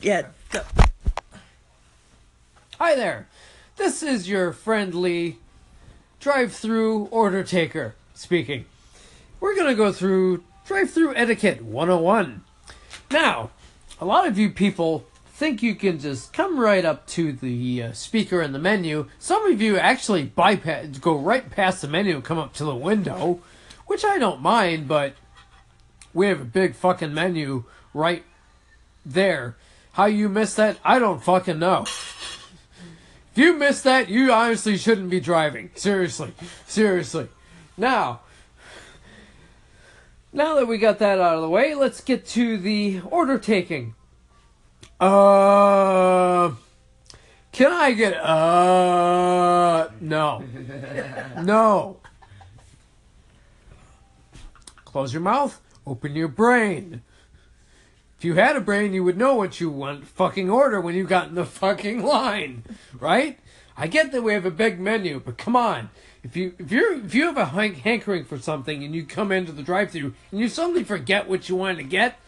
Yeah. Hi there. This is your friendly drive-through order taker speaking. We're going to go through drive-through etiquette 101. Now, a lot of you people think you can just come right up to the uh, speaker in the menu. Some of you actually bypass go right past the menu and come up to the window, which I don't mind, but we have a big fucking menu right there. How you missed that, I don't fucking know. If you missed that, you honestly shouldn't be driving. Seriously. Seriously. Now, now that we got that out of the way, let's get to the order taking. Uh, can I get, uh, no. No. Close your mouth, open your brain. If you had a brain, you would know what you want fucking order when you got in the fucking line, right? I get that we have a big menu, but come on. If you if you if you have a hank- hankering for something and you come into the drive-through and you suddenly forget what you wanted to get,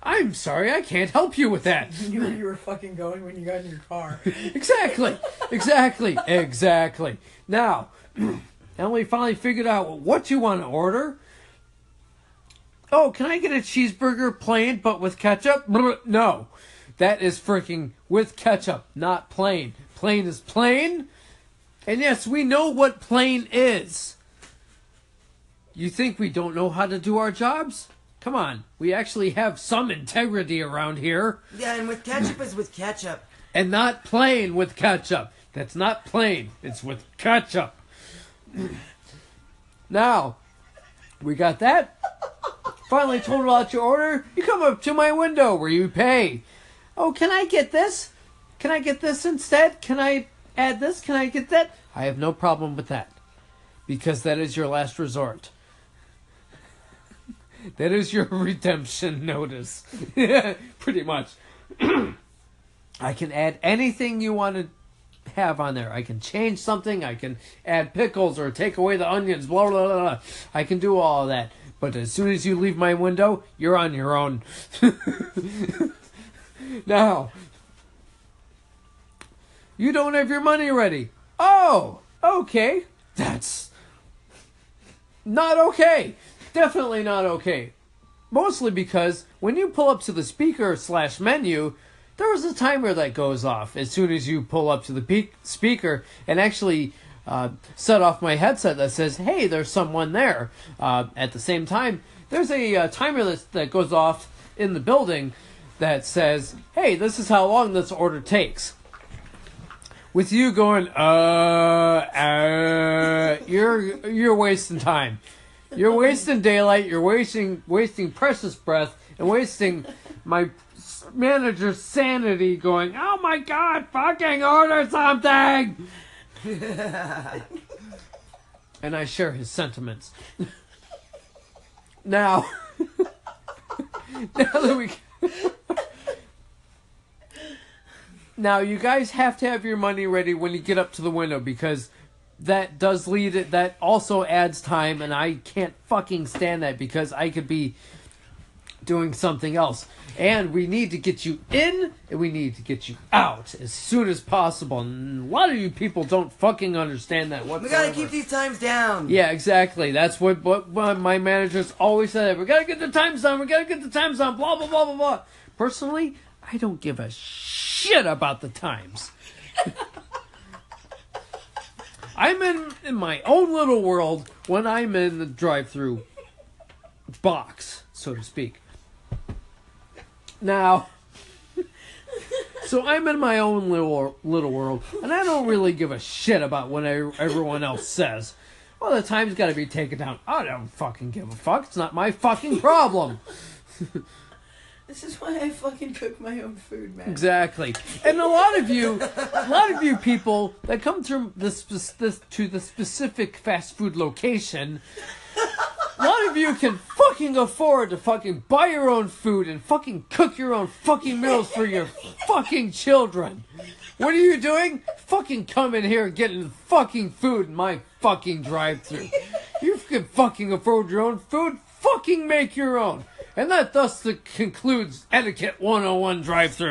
I'm sorry, I can't help you with that. You knew where you were fucking going when you got in your car. exactly, exactly, exactly. Now, Emily finally figured out what you want to order. Oh, can I get a cheeseburger plain but with ketchup? No, that is freaking with ketchup, not plain. Plain is plain. And yes, we know what plain is. You think we don't know how to do our jobs? Come on, we actually have some integrity around here. Yeah, and with ketchup is with ketchup. And not plain with ketchup. That's not plain, it's with ketchup. now, we got that. Finally told out your order. You come up to my window where you pay. Oh, can I get this? Can I get this instead? Can I add this? Can I get that? I have no problem with that. Because that is your last resort. That is your redemption notice. Pretty much. I can add anything you want to have on there. I can change something. I can add pickles or take away the onions. Blah blah blah. blah. I can do all of that. But as soon as you leave my window, you're on your own. now, you don't have your money ready. Oh, okay. That's not okay. Definitely not okay. Mostly because when you pull up to the speaker slash menu, there is a timer that goes off as soon as you pull up to the pe- speaker and actually uh, set off my headset that says, "Hey, there's someone there." Uh, at the same time, there's a uh, timer that that goes off in the building that says, "Hey, this is how long this order takes." With you going, uh, uh, you're you're wasting time. You're wasting daylight. You're wasting wasting precious breath and wasting my manager's sanity. Going, oh my god, fucking order something. and I share his sentiments. now, now that we. Now you guys have to have your money ready when you get up to the window because that does lead it that also adds time and I can't fucking stand that because I could be doing something else. And we need to get you in and we need to get you out as soon as possible. And a lot of you people don't fucking understand that We gotta keep these times down. Yeah, exactly. That's what, what what my managers always said. We gotta get the times down. We gotta get the times down. Blah blah blah blah blah. Personally, I don't give a shit about the times. I'm in in my own little world when I'm in the drive-through box, so to speak. Now, so I'm in my own little little world, and I don't really give a shit about what everyone else says. Well, the time's got to be taken down. I don't fucking give a fuck. It's not my fucking problem. This is why I fucking cook my own food, man. Exactly. And a lot of you, a lot of you people that come through this, this to the specific fast food location, lot of you can fucking afford to fucking buy your own food and fucking cook your own fucking meals for your fucking children. What are you doing? Fucking come in here and getting fucking food in my fucking drive-through. You can fucking afford your own food. Fucking make your own. And that thus concludes etiquette 101 drive-through.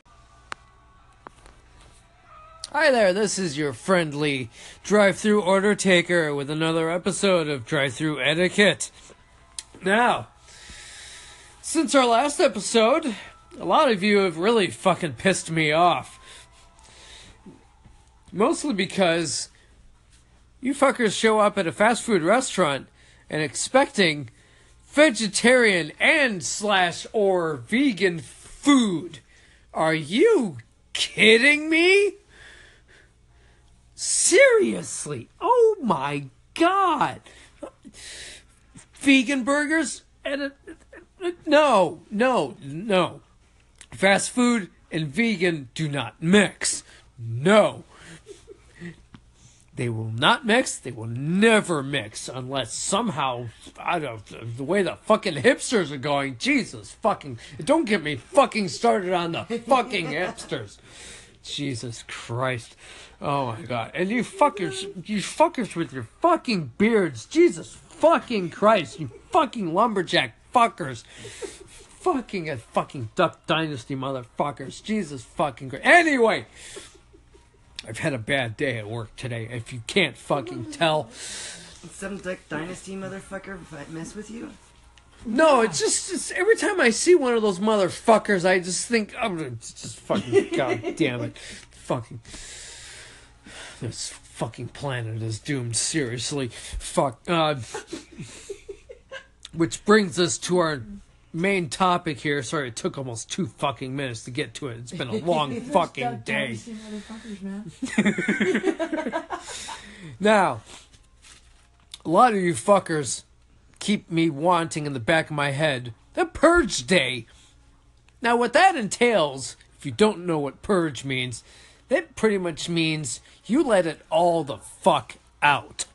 Hi there, this is your friendly drive through order taker with another episode of Drive Through Etiquette. Now, since our last episode, a lot of you have really fucking pissed me off. Mostly because you fuckers show up at a fast food restaurant and expecting vegetarian and slash or vegan food. Are you kidding me? Seriously? Oh my god. Vegan burgers and a, no, no, no. Fast food and vegan do not mix. No. They will not mix. They will never mix unless somehow, I don't the way the fucking hipsters are going. Jesus fucking. Don't get me fucking started on the fucking hipsters. Jesus Christ. Oh my god. And you fuckers, you fuckers with your fucking beards. Jesus fucking Christ. You fucking lumberjack fuckers. Fucking a fucking Duck Dynasty motherfuckers. Jesus fucking Christ. Anyway. I've had a bad day at work today. If you can't fucking tell. Some Duck Dynasty motherfucker mess with you. No, it's just it's, every time I see one of those motherfuckers, I just think, oh, I'm gonna just fucking, god damn it. Fucking. This fucking planet is doomed, seriously. Fuck. Uh, which brings us to our main topic here. Sorry, it took almost two fucking minutes to get to it. It's been a long fucking day. Dynasty motherfuckers, man. Now, a lot of you fuckers keep me wanting in the back of my head the purge day. Now, what that entails, if you don't know what purge means, that pretty much means you let it all the fuck out.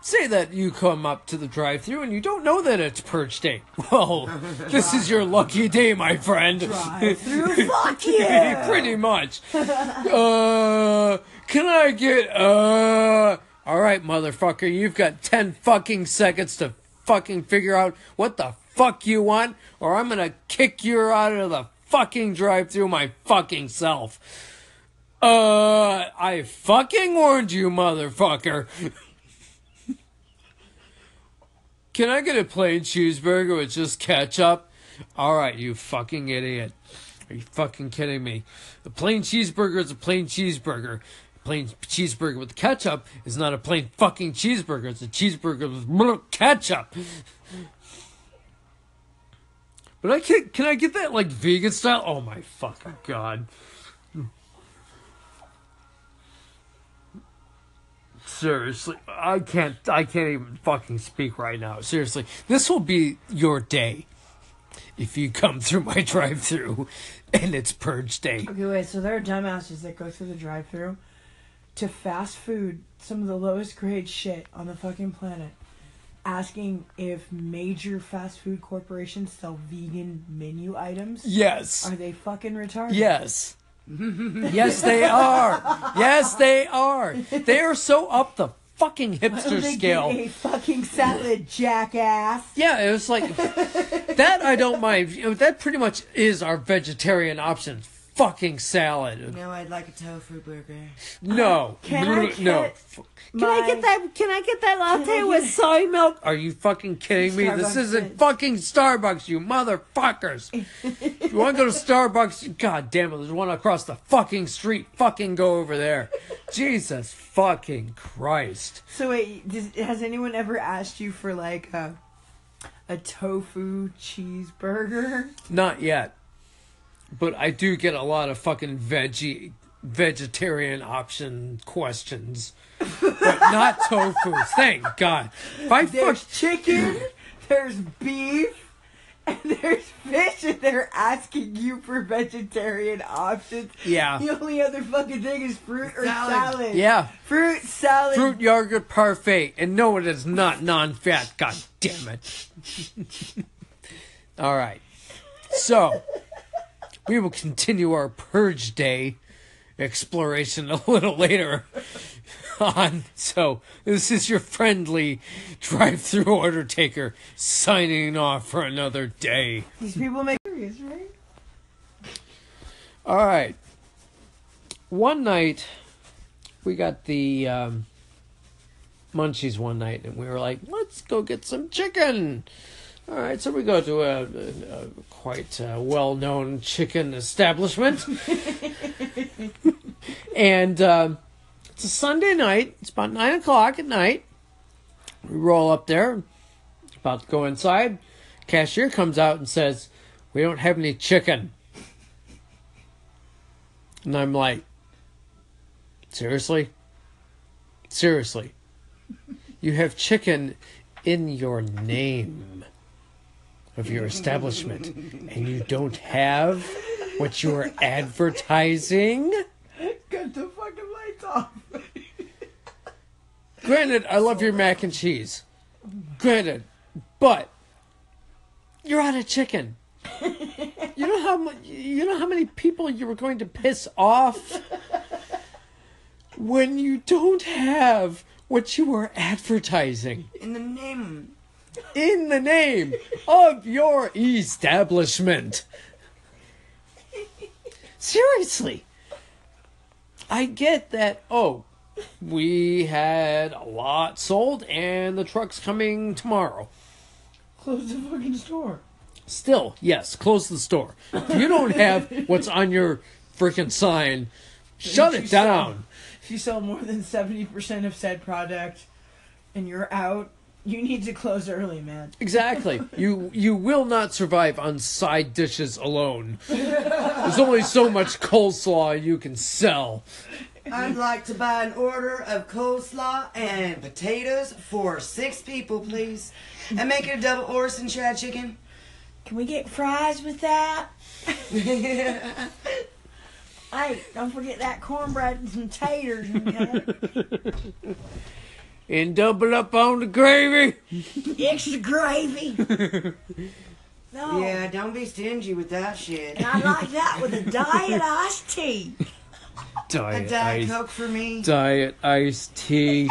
Say that you come up to the drive through and you don't know that it's purge day. Well, this is your lucky day, my friend. Drive through? fuck yeah. Pretty much. uh, can I get, uh, alright, motherfucker, you've got 10 fucking seconds to fucking figure out what the fuck you want, or I'm gonna kick you out of the fucking drive through my fucking self. Uh, I fucking warned you, motherfucker. Can I get a plain cheeseburger with just ketchup? Alright, you fucking idiot. Are you fucking kidding me? A plain cheeseburger is a plain cheeseburger. A plain cheeseburger with ketchup is not a plain fucking cheeseburger. It's a cheeseburger with ketchup. But I can't. can I get that like vegan style? Oh my fucking god. Seriously, I can't I can't even fucking speak right now. Seriously. This will be your day if you come through my drive through and it's purge day. Okay, wait. So there are dumbasses that go through the drive-through to fast food, some of the lowest grade shit on the fucking planet, asking if major fast food corporations sell vegan menu items. Yes. Are they fucking retarded? Yes. yes, they are. Yes, they are. They are so up the fucking hipster they scale. get a fucking salad, jackass. Yeah, it was like that. I don't mind. That pretty much is our vegetarian option. Fucking salad. No, I'd like a tofu burger. No, um, Can I no. no. get Can I get that? Can I get that latte Can with soy milk? Are you fucking kidding me? This isn't is- fucking Starbucks, you motherfuckers. if you want to go to Starbucks, god damn it, there's one across the fucking street. Fucking go over there. Jesus fucking Christ. So wait, does, has anyone ever asked you for like a a tofu cheeseburger? Not yet. But I do get a lot of fucking veggie vegetarian option questions. but not tofu. Thank God. If I fuck There's chicken, there's beef, and there's fish, and they're asking you for vegetarian options. Yeah. The only other fucking thing is fruit or Salad. salad. Yeah. Fruit, salad. Fruit yogurt parfait. And no, it is not non fat. God damn it. All right. So, we will continue our Purge Day exploration a little later on. So, this is your friendly drive through order taker signing off for another day. These people make curious, right? All right. One night, we got the um, munchies one night, and we were like, let's go get some chicken. All right, so we go to a, a, a quite uh, well known chicken establishment. and um it's a Sunday night. It's about 9 o'clock at night. We roll up there, about to go inside. Cashier comes out and says, We don't have any chicken. And I'm like, Seriously? Seriously? You have chicken in your name of your establishment, and you don't have what you are advertising? Cut the fucking lights off. Granted, I love your mac and cheese. Granted, but you're out of chicken. You know how mu- you know how many people you were going to piss off when you don't have what you were advertising In the name. In the name of your establishment. Seriously. I get that, oh, we had a lot sold and the truck's coming tomorrow. Close the fucking store. Still, yes, close the store. If you don't have what's on your freaking sign, shut it down. If you sell more than 70% of said product and you're out, you need to close early, man. Exactly. You you will not survive on side dishes alone. There's only so much coleslaw you can sell. I'd like to buy an order of coleslaw and potatoes for six people, please. And make it a double Orson shad chicken. Can we get fries with that? Hey, don't forget that cornbread and some taters. You know? And double up on the gravy. Extra gravy. No. yeah, don't be stingy with that shit. And I like that with a diet iced tea. A Diet Diet ice. Coke for me. Diet iced tea.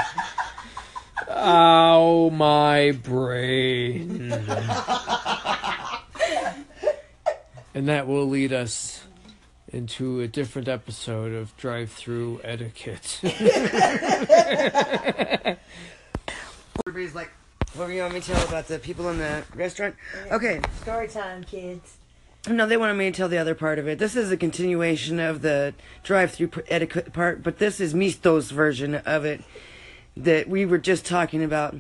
Ow, my brain. and that will lead us into a different episode of drive through etiquette. Everybody's like, what do you want me to tell about the people in the restaurant? Okay, Story time, kids. no, they wanted me to tell the other part of it. This is a continuation of the drive-through etiquette part, but this is Misto's version of it that we were just talking about.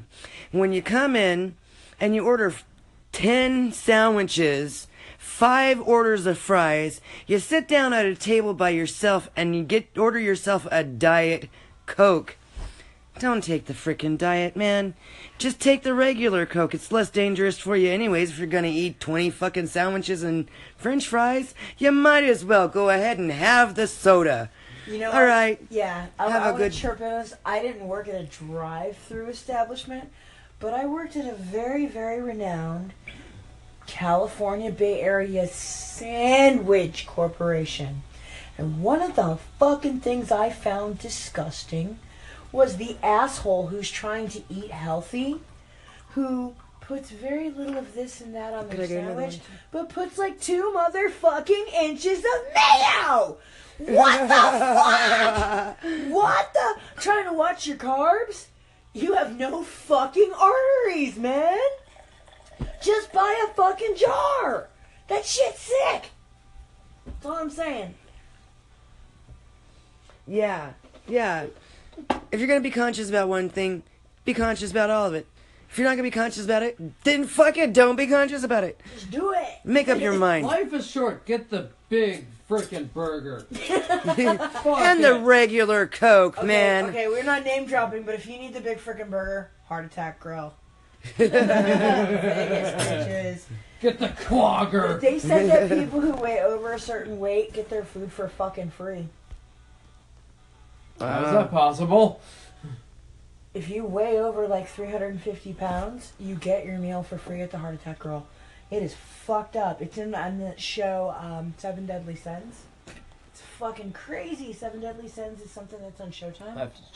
When you come in and you order 10 sandwiches, five orders of fries, you sit down at a table by yourself and you get order yourself a diet coke. Don't take the frickin' diet, man. Just take the regular Coke. It's less dangerous for you, anyways. If you're gonna eat 20 fucking sandwiches and french fries, you might as well go ahead and have the soda. You know All right. Yeah, I, Have I a good- chirp. I didn't work at a drive-through establishment, but I worked at a very, very renowned California Bay Area sandwich corporation. And one of the fucking things I found disgusting was the asshole who's trying to eat healthy, who puts very little of this and that on their I get another sandwich, but puts like two motherfucking inches of mayo. What the fuck? What the? Trying to watch your carbs? You have no fucking arteries, man. Just buy a fucking jar. That shit's sick. That's all I'm saying. Yeah, yeah. If you're gonna be conscious about one thing, be conscious about all of it. If you're not gonna be conscious about it, then fuck it, don't be conscious about it. Just do it. Make up your mind. Life is short. Get the big freaking burger. and the regular Coke, Okay, man. Okay, we're not name dropping, but if you need the big freaking burger, Heart Attack Grill. Vegas, bitches. Get the clogger. They said that people who weigh over a certain weight get their food for fucking free. How is that possible? If you weigh over like 350 pounds, you get your meal for free at the Heart Attack Grill. It is fucked up. It's in on the show um, Seven Deadly Sins. It's fucking crazy. Seven Deadly Sins is something that's on Showtime. I have to